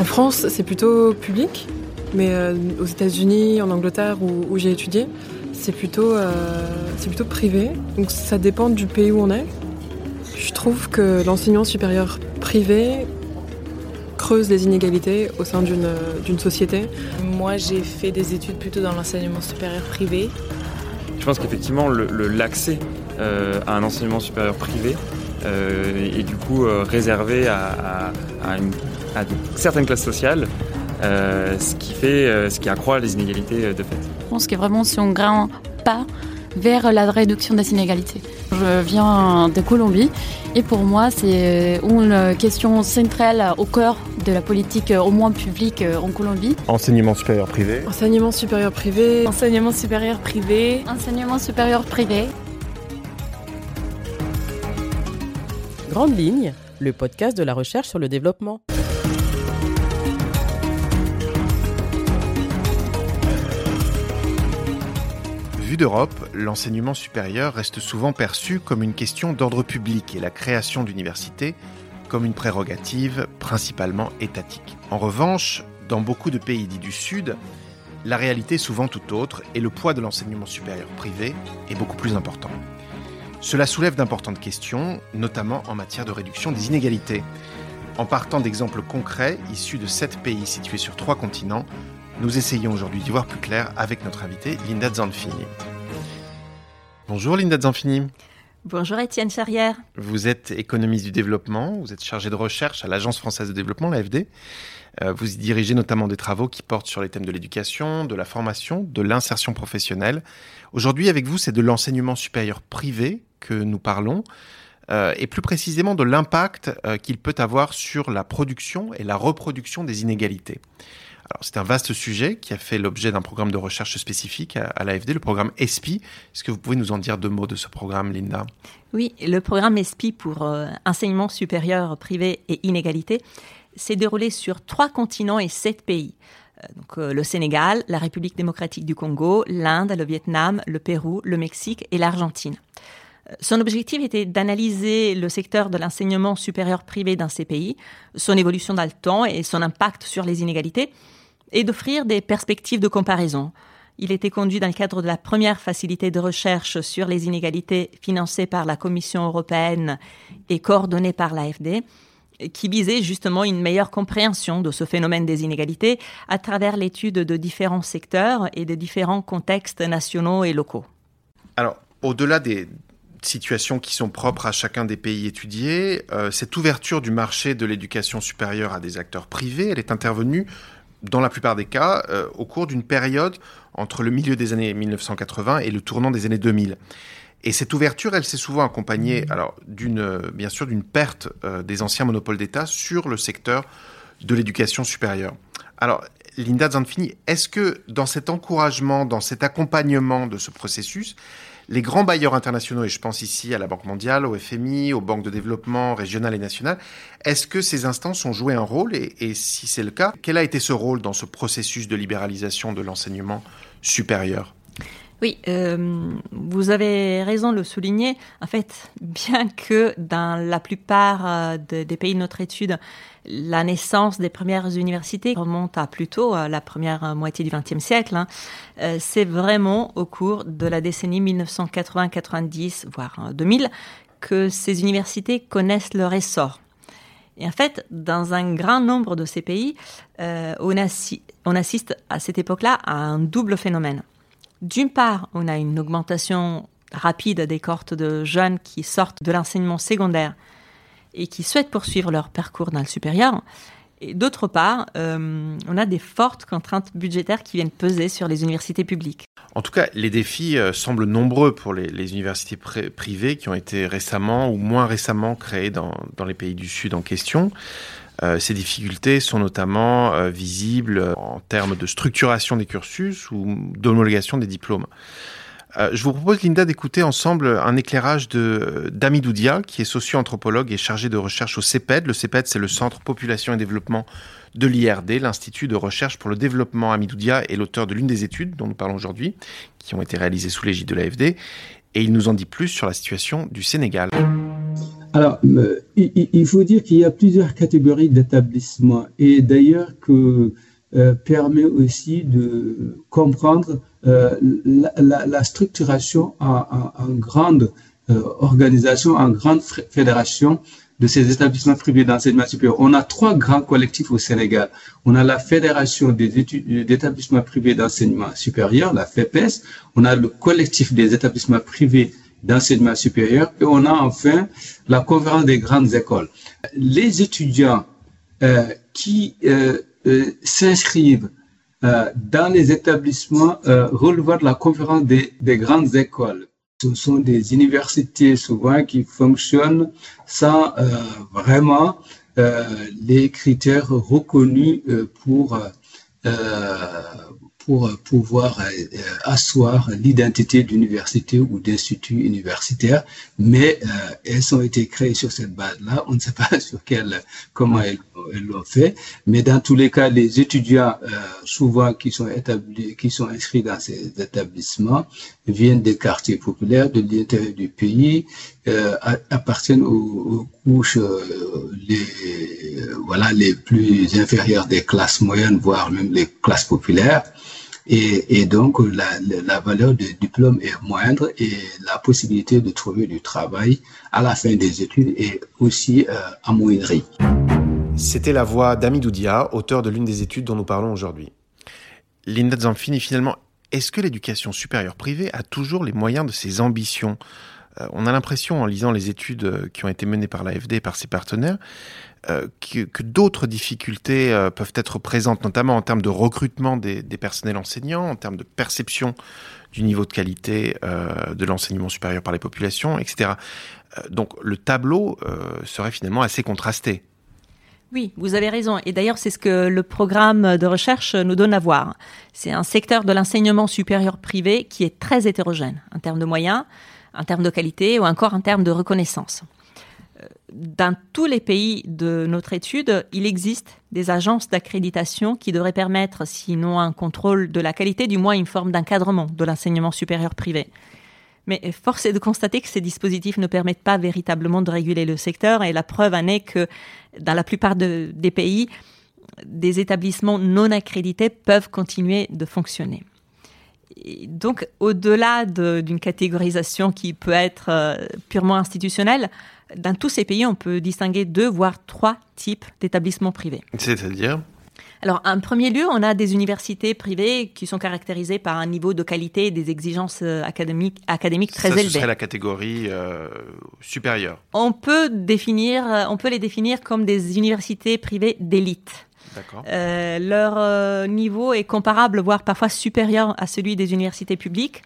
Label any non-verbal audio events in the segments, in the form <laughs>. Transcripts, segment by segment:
En France, c'est plutôt public, mais euh, aux États-Unis, en Angleterre où, j'ai étudié, c'est plutôt, euh, c'est plutôt privé. Donc ça dépend du pays où on est. Je trouve que l'enseignement supérieur privé creuse les inégalités au sein d'une société. Moi, j'ai fait des études plutôt dans l'enseignement supérieur privé. Je pense qu'effectivement, l'accès euh, à un enseignement supérieur privé est du coup réservé à, à, une, à certaines classes sociales euh, ce qui fait, euh, ce qui accroît les inégalités euh, de fait. Je pense que vraiment si on grand pas vers la réduction des inégalités. Je viens de Colombie et pour moi c'est une question centrale au cœur de la politique au moins publique en Colombie. Enseignement supérieur privé. Enseignement supérieur privé. Enseignement supérieur privé. Enseignement supérieur privé. Grande ligne, le podcast de la recherche sur le développement. d'Europe, l'enseignement supérieur reste souvent perçu comme une question d'ordre public et la création d'universités comme une prérogative principalement étatique. En revanche, dans beaucoup de pays dits du Sud, la réalité est souvent tout autre et le poids de l'enseignement supérieur privé est beaucoup plus important. Cela soulève d'importantes questions, notamment en matière de réduction des inégalités. En partant d'exemples concrets issus de sept pays situés sur trois continents, nous essayons aujourd'hui d'y voir plus clair avec notre invitée Linda Zanfini. Bonjour Linda Zanfini. Bonjour Étienne Charrière. Vous êtes économiste du développement, vous êtes chargée de recherche à l'Agence française de développement, l'AFD. Euh, vous y dirigez notamment des travaux qui portent sur les thèmes de l'éducation, de la formation, de l'insertion professionnelle. Aujourd'hui, avec vous, c'est de l'enseignement supérieur privé que nous parlons, euh, et plus précisément de l'impact euh, qu'il peut avoir sur la production et la reproduction des inégalités c'est un vaste sujet qui a fait l'objet d'un programme de recherche spécifique à, l'AFD, le programme ESPI. Est-ce que vous pouvez nous en dire deux mots de ce programme, Linda? Oui, le programme ESPI pour euh, enseignement supérieur privé et inégalité s'est déroulé sur trois continents et sept pays. Donc, le Sénégal, la République démocratique du Congo, l'Inde, le Vietnam, le Pérou, le Mexique et l'Argentine. Son objectif était d'analyser le secteur de l'enseignement supérieur privé dans ces pays, son évolution dans le temps et son impact sur les inégalités, et d'offrir des perspectives de comparaison. Il était conduit dans le cadre de la première facilité de recherche sur les inégalités financée par la Commission européenne et coordonnée par l'AFD, qui visait justement une meilleure compréhension de ce phénomène des inégalités à travers l'étude de différents secteurs et de différents contextes nationaux et locaux. Alors, au-delà des situations qui sont propres à chacun des pays étudiés, euh, cette ouverture du marché de l'éducation supérieure à des acteurs privés, elle est intervenue dans la plupart des cas, euh, au cours d'une période entre le milieu des années 1980 et le tournant des années 2000. Et cette ouverture, elle s'est souvent accompagnée, alors, d'une, euh, bien sûr, d'une perte euh, des anciens monopoles d'État sur le secteur de l'éducation supérieure. Alors, Linda Zanfini, est-ce que dans cet encouragement, dans cet accompagnement de ce processus, les grands bailleurs internationaux, et je pense ici à la Banque mondiale, au FMI, aux banques de développement régionales et nationales, est-ce que ces instances ont joué un rôle et, si c'est le cas, quel a été ce rôle dans ce processus de libéralisation de l'enseignement supérieur? Oui, euh, vous avez raison de le souligner. En fait, bien que dans la plupart euh, des pays de notre étude, la naissance des premières universités remonte à plutôt à la première moitié du XXe siècle, hein, euh, c'est vraiment au cours de la décennie 1980-90, voire 2000, que ces universités connaissent leur essor. Et en fait, dans un grand nombre de ces pays, on assiste à cette époque-là à un double phénomène. D'une part, on a une augmentation rapide des cohortes de jeunes qui sortent de l'enseignement secondaire et qui souhaitent poursuivre leur parcours dans le supérieur. Et d'autre part, euh, on a des fortes contraintes budgétaires qui viennent peser sur les universités publiques. En tout cas, les défis euh, semblent nombreux pour les, universités privées qui ont été récemment ou moins récemment créées dans les pays du Sud en question. Euh, ces difficultés sont notamment euh, visibles en termes de structuration des cursus ou d'homologation des diplômes. Euh, je vous propose, Linda, d'écouter ensemble un éclairage de d'Amidou Dia, qui est socio-anthropologue et chargé de recherche au CEPED. Le CEPED, c'est le Centre Population et Développement de l'IRD, l'Institut de recherche pour le développement. Amidou Dia est l'auteur de l'une des études dont nous parlons aujourd'hui, qui ont été réalisées sous l'égide de l'AFD, et il nous en dit plus sur la situation du Sénégal. Alors, euh, il, faut dire qu'il y a plusieurs catégories d'établissements et d'ailleurs que euh, permet aussi de comprendre euh, la, structuration en, grande organisation, en grande fédération de ces établissements privés d'enseignement supérieur. On a trois grands collectifs au Sénégal. On a la Fédération des études d'établissements privés d'enseignement supérieur, la FEPES. On a le collectif des établissements privés d'enseignement supérieur et on a enfin la conférence des grandes écoles. Les étudiants euh, qui euh, euh, s'inscrivent dans les établissements relevant de la conférence des, des grandes écoles ce sont des universités souvent qui fonctionnent sans vraiment les critères reconnus pour pour pouvoir euh, euh, asseoir l'identité d'université ou d'institut universitaire, mais euh, elles ont été créées sur cette base-là. On ne sait pas <laughs> sur quelle, comment elles l'ont fait, mais dans tous les cas, les étudiants souvent qui sont établis, qui sont inscrits dans ces établissements viennent des quartiers populaires de l'intérieur du pays, appartiennent aux, couches les voilà les plus inférieures des classes moyennes, voire même les classes populaires. Et, donc, la, valeur du diplôme est moindre et la possibilité de trouver du travail à la fin des études est aussi euh, amoindrie. C'était la voix d'Ami Dia, auteur de l'une des études dont nous parlons aujourd'hui. Linda Zamfini, finalement, est-ce que l'éducation supérieure privée a toujours les moyens de ses ambitions? On a l'impression, en lisant les études euh, qui ont été menées par l'AFD et par ses partenaires, euh, que, d'autres difficultés euh, peuvent être présentes, notamment en termes de recrutement des, personnels enseignants, en termes de perception du niveau de qualité euh, de l'enseignement supérieur par les populations, etc. donc le tableau serait finalement assez contrasté. Oui, vous avez raison. Et d'ailleurs, c'est ce que le programme de recherche nous donne à voir. C'est un secteur de l'enseignement supérieur privé qui est très hétérogène en termes de moyens, en termes de qualité ou encore en termes de reconnaissance dans tous les pays de notre étude, il existe des agences d'accréditation qui devraient permettre, sinon un contrôle de la qualité, du moins une forme d'encadrement de l'enseignement supérieur privé. Mais force est de constater que ces dispositifs ne permettent pas véritablement de réguler le secteur et la preuve en est que dans la plupart des pays, des établissements non accrédités peuvent continuer de fonctionner. Donc, au-delà d'une catégorisation qui peut être euh, purement institutionnelle, dans tous ces pays, on peut distinguer deux, voire trois types d'établissements privés. C'est-à-dire? Alors, en premier lieu, on a des universités privées qui sont caractérisées par un niveau de qualité et des exigences euh, académiques, académiques très Ça, élevées. Ce serait la catégorie euh, supérieure. On peut définir, on peut les définir comme des universités privées d'élite. Euh, leur niveau est comparable, voire parfois supérieur à celui des universités publiques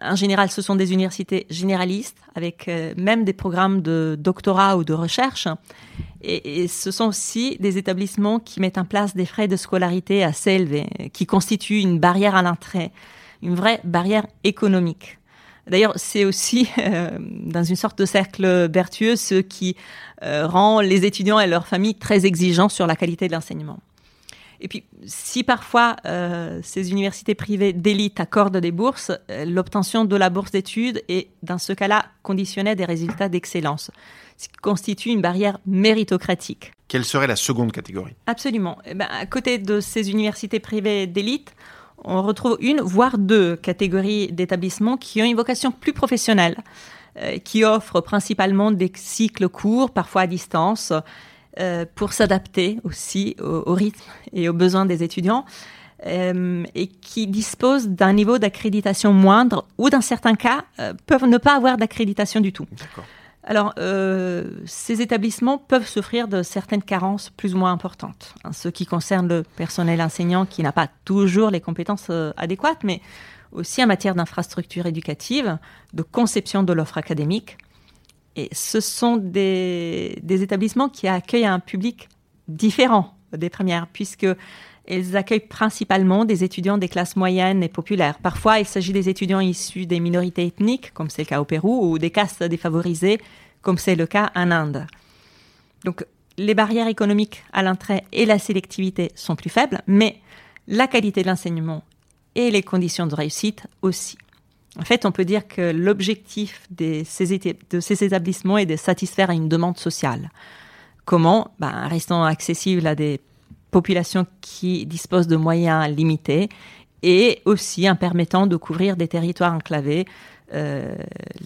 en général, ce sont des universités généralistes avec euh, même des programmes de doctorat ou de recherche. Et, ce sont aussi des établissements qui mettent en place des frais de scolarité assez élevés, qui constituent une barrière à l'entrée, une vraie barrière économique. D'ailleurs, c'est aussi, <laughs> euh, dans une sorte de cercle vertueux, ce qui euh, rend les étudiants et leurs familles très exigeants sur la qualité de l'enseignement. Et puis, si parfois euh, ces universités privées d'élite accordent des bourses, l'obtention de la bourse d'études est, dans ce cas-là, conditionnée à des résultats d'excellence, ce qui constitue une barrière méritocratique. Quelle serait la seconde catégorie? Absolument. Eh ben, à côté de ces universités privées d'élite, on retrouve une, voire deux catégories d'établissements qui ont une vocation plus professionnelle, euh, qui offrent principalement des cycles courts, parfois à distance, euh, pour s'adapter aussi au, rythme et aux besoins des étudiants euh, et qui disposent d'un niveau d'accréditation moindre ou dans certains cas peuvent ne pas avoir d'accréditation du tout. Alors, ces établissements peuvent souffrir de certaines carences plus ou moins importantes. En ce qui concerne le personnel enseignant qui n'a pas toujours les compétences adéquates, mais aussi en matière d'infrastructure éducative, de conception de l'offre académique, et ce sont des, établissements qui accueillent un public différent des premières, puisque ils accueillent principalement des étudiants des classes moyennes et populaires. Parfois, il s'agit des étudiants issus des minorités ethniques, comme c'est le cas au Pérou, ou des castes défavorisées, comme c'est le cas en Inde. Donc, les barrières économiques à l'entrée et la sélectivité sont plus faibles, mais la qualité de l'enseignement et les conditions de réussite aussi. En fait, on peut dire que l'objectif de ces établissements est de satisfaire à une demande sociale. Comment? Ben, Restant accessible à des populations qui disposent de moyens limités et aussi en permettant de couvrir des territoires enclavés, euh,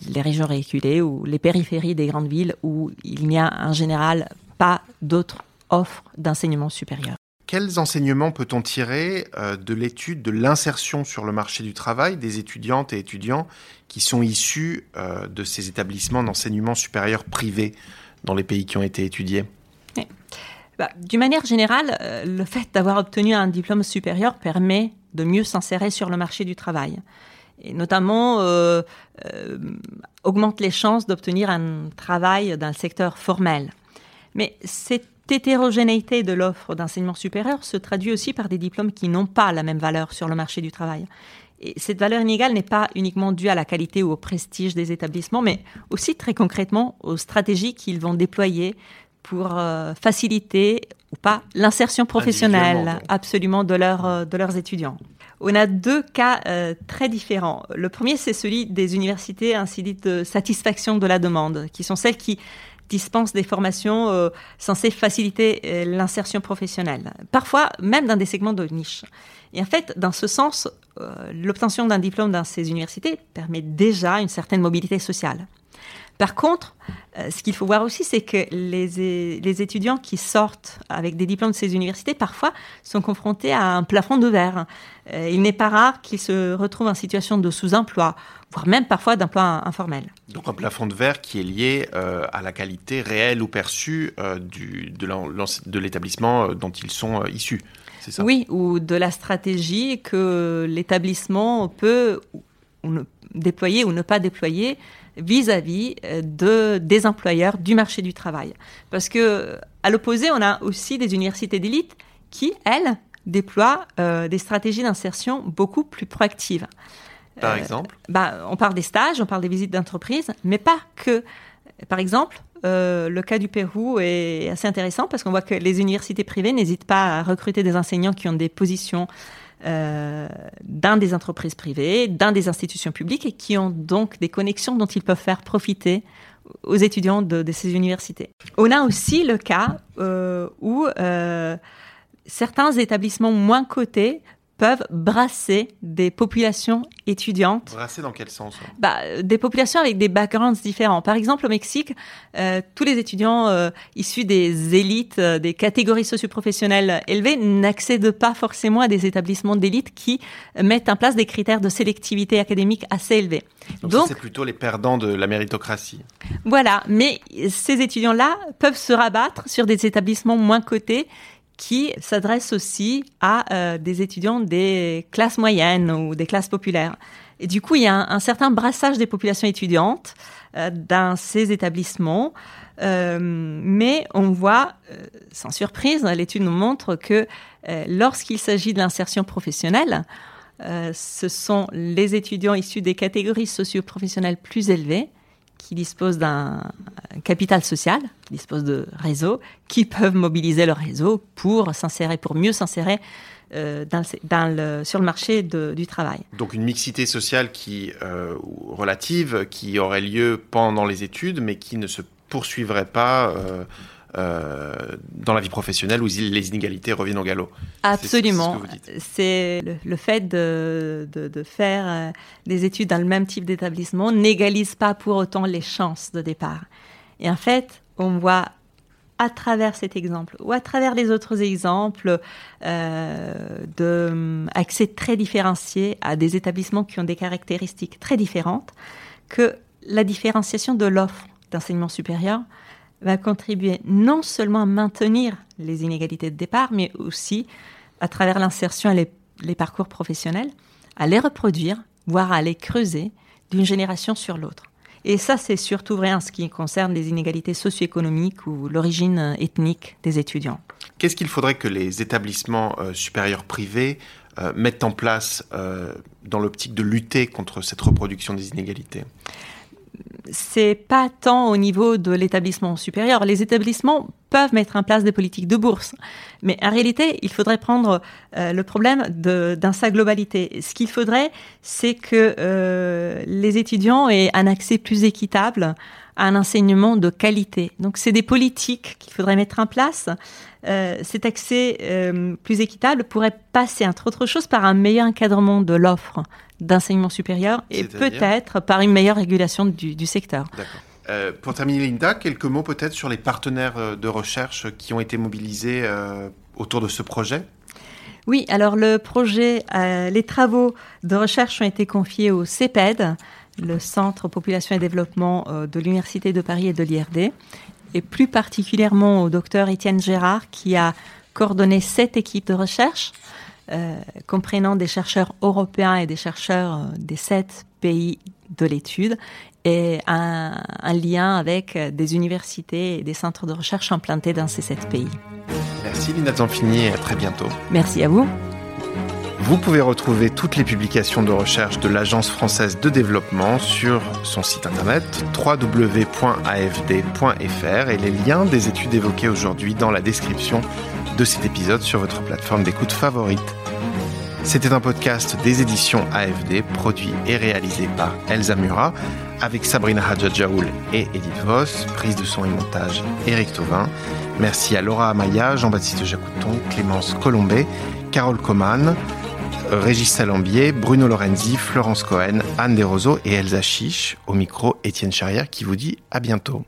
les régions reculées ou les périphéries des grandes villes où il n'y a en général pas d'autres offres d'enseignement supérieur. Quels enseignements peut-on tirer euh, de l'étude de l'insertion sur le marché du travail des étudiantes et étudiants qui sont issus euh, de ces établissements d'enseignement supérieur privés dans les pays qui ont été étudiés? Bah, D'une manière générale, euh, le fait d'avoir obtenu un diplôme supérieur permet de mieux s'insérer sur le marché du travail et notamment augmente les chances d'obtenir un travail dans le secteur formel. Mais cette hétérogénéité de l'offre d'enseignement supérieur se traduit aussi par des diplômes qui n'ont pas la même valeur sur le marché du travail. Et cette valeur inégale n'est pas uniquement due à la qualité ou au prestige des établissements, mais aussi très concrètement aux stratégies qu'ils vont déployer pour euh, faciliter ou pas l'insertion professionnelle absolument de, euh, de leurs étudiants. On a deux cas euh, très différents. Le premier, c'est celui des universités ainsi dites de satisfaction de la demande, qui sont celles qui dispense des formations euh, censées faciliter euh, l'insertion professionnelle, parfois même dans des segments de niche. Et en fait, dans ce sens, l'obtention d'un diplôme dans ces universités permet déjà une certaine mobilité sociale. Par contre, ce qu'il faut voir aussi, c'est que les, les, étudiants qui sortent avec des diplômes de ces universités, parfois, sont confrontés à un plafond de verre. il n'est pas rare qu'ils se retrouvent en situation de sous-emploi voire même parfois d'emploi informel. Donc un plafond de verre qui est lié euh, à la qualité réelle ou perçue euh, du, de l'établissement euh, dont ils sont issus. Ça? Oui, ou de la stratégie que l'établissement peut déployer ou ne pas déployer vis-à-vis de, des employeurs du marché du travail. Parce que, à l'opposé, on a aussi des universités d'élite qui, elles, déploient des stratégies d'insertion beaucoup plus proactives. Par euh, exemple? bah, On parle des stages, on parle des visites d'entreprise, mais pas que. Par exemple, euh, le cas du Pérou est assez intéressant parce qu'on voit que les universités privées n'hésitent pas à recruter des enseignants qui ont des positions euh, dans des entreprises privées, dans des institutions publiques et qui ont donc des connexions dont ils peuvent faire profiter aux étudiants de, de ces universités. On a aussi le cas où certains établissements moins cotés peuvent brasser des populations étudiantes. Brasser dans quel sens hein? Bah, Des populations avec des backgrounds différents. Par exemple, au Mexique, euh, tous les étudiants euh, issus des élites, euh, des catégories socioprofessionnelles élevées n'accèdent pas forcément à des établissements d'élite qui mettent en place des critères de sélectivité académique assez élevés. Donc, Donc c'est plutôt les perdants de la méritocratie. Voilà, mais ces étudiants-là peuvent se rabattre sur des établissements moins cotés qui s'adresse aussi à euh, des étudiants des classes moyennes ou des classes populaires. Et du coup, il y a un, certain brassage des populations étudiantes euh, dans ces établissements. Euh, mais on voit, sans surprise, l'étude nous montre que lorsqu'il s'agit de l'insertion professionnelle, ce sont les étudiants issus des catégories socio-professionnelles plus élevées qui disposent d'un capital social, qui disposent de réseaux, qui peuvent mobiliser leur réseau pour s'insérer, pour mieux s'insérer euh, sur le marché du travail. Donc une mixité sociale qui euh, relative, qui aurait lieu pendant les études, mais qui ne se poursuivrait pas euh, dans la vie professionnelle où les inégalités reviennent au galop. Absolument. C'est le, fait de, faire euh, des études dans le même type d'établissement n'égalise pas pour autant les chances de départ. Et en fait, on voit à travers cet exemple ou à travers les autres exemples euh, d'accès très différencié à des établissements qui ont des caractéristiques très différentes, que la différenciation de l'offre d'enseignement supérieur va contribuer non seulement à maintenir les inégalités de départ, mais aussi, à travers l'insertion et les, parcours professionnels, à les reproduire, voire à les creuser d'une génération sur l'autre. Et ça, c'est surtout vrai en ce qui concerne les inégalités socio-économiques ou l'origine ethnique des étudiants. Qu'est-ce qu'il faudrait que les établissements euh, supérieurs privés euh, mettent en place euh, dans l'optique de lutter contre cette reproduction des inégalités? C'est pas tant au niveau de l'établissement supérieur. Les établissements peuvent mettre en place des politiques de bourse. Mais en réalité, il faudrait prendre euh, le problème dans sa globalité. Ce qu'il faudrait, c'est que euh, les étudiants aient un accès plus équitable à un enseignement de qualité. Donc, c'est des politiques qu'il faudrait mettre en place. Euh, cet accès euh, plus équitable pourrait passer, entre autres choses, par un meilleur encadrement de l'offre d'enseignement supérieur et peut-être par une meilleure régulation du, du secteur. Euh, pour terminer, Linda, quelques mots peut-être sur les partenaires euh, de recherche qui ont été mobilisés autour de ce projet? Oui, alors le projet, les travaux de recherche ont été confiés au CEPED, le Centre Population et Développement de l'Université de Paris et de l'IRD, et plus particulièrement au docteur Étienne Gérard qui a coordonné sept équipes de recherche. comprenant des chercheurs européens et des chercheurs des sept pays de l'étude et un, un, lien avec des universités et des centres de recherche implantés dans ces sept pays. Merci Lina Zanfini et à très bientôt. Merci à vous. Vous pouvez retrouver toutes les publications de recherche de l'Agence française de développement sur son site internet www.afd.fr et les liens des études évoquées aujourd'hui dans la description de cet épisode sur votre plateforme d'écoute favorite. C'était un podcast des éditions AFD, produit et réalisé par Elsa Murat, avec Sabrina Hadjadjaoul et Edith Voss, prise de son et montage Éric Tauvin. Merci à Laura Amaya, Jean-Baptiste Jacouton, Clémence Colombet, Carole Coman, Régis Salambier, Bruno Lorenzi, Florence Cohen, Anne Desroseaux et Elsa Chiche. Au micro, Étienne Charrière qui vous dit à bientôt.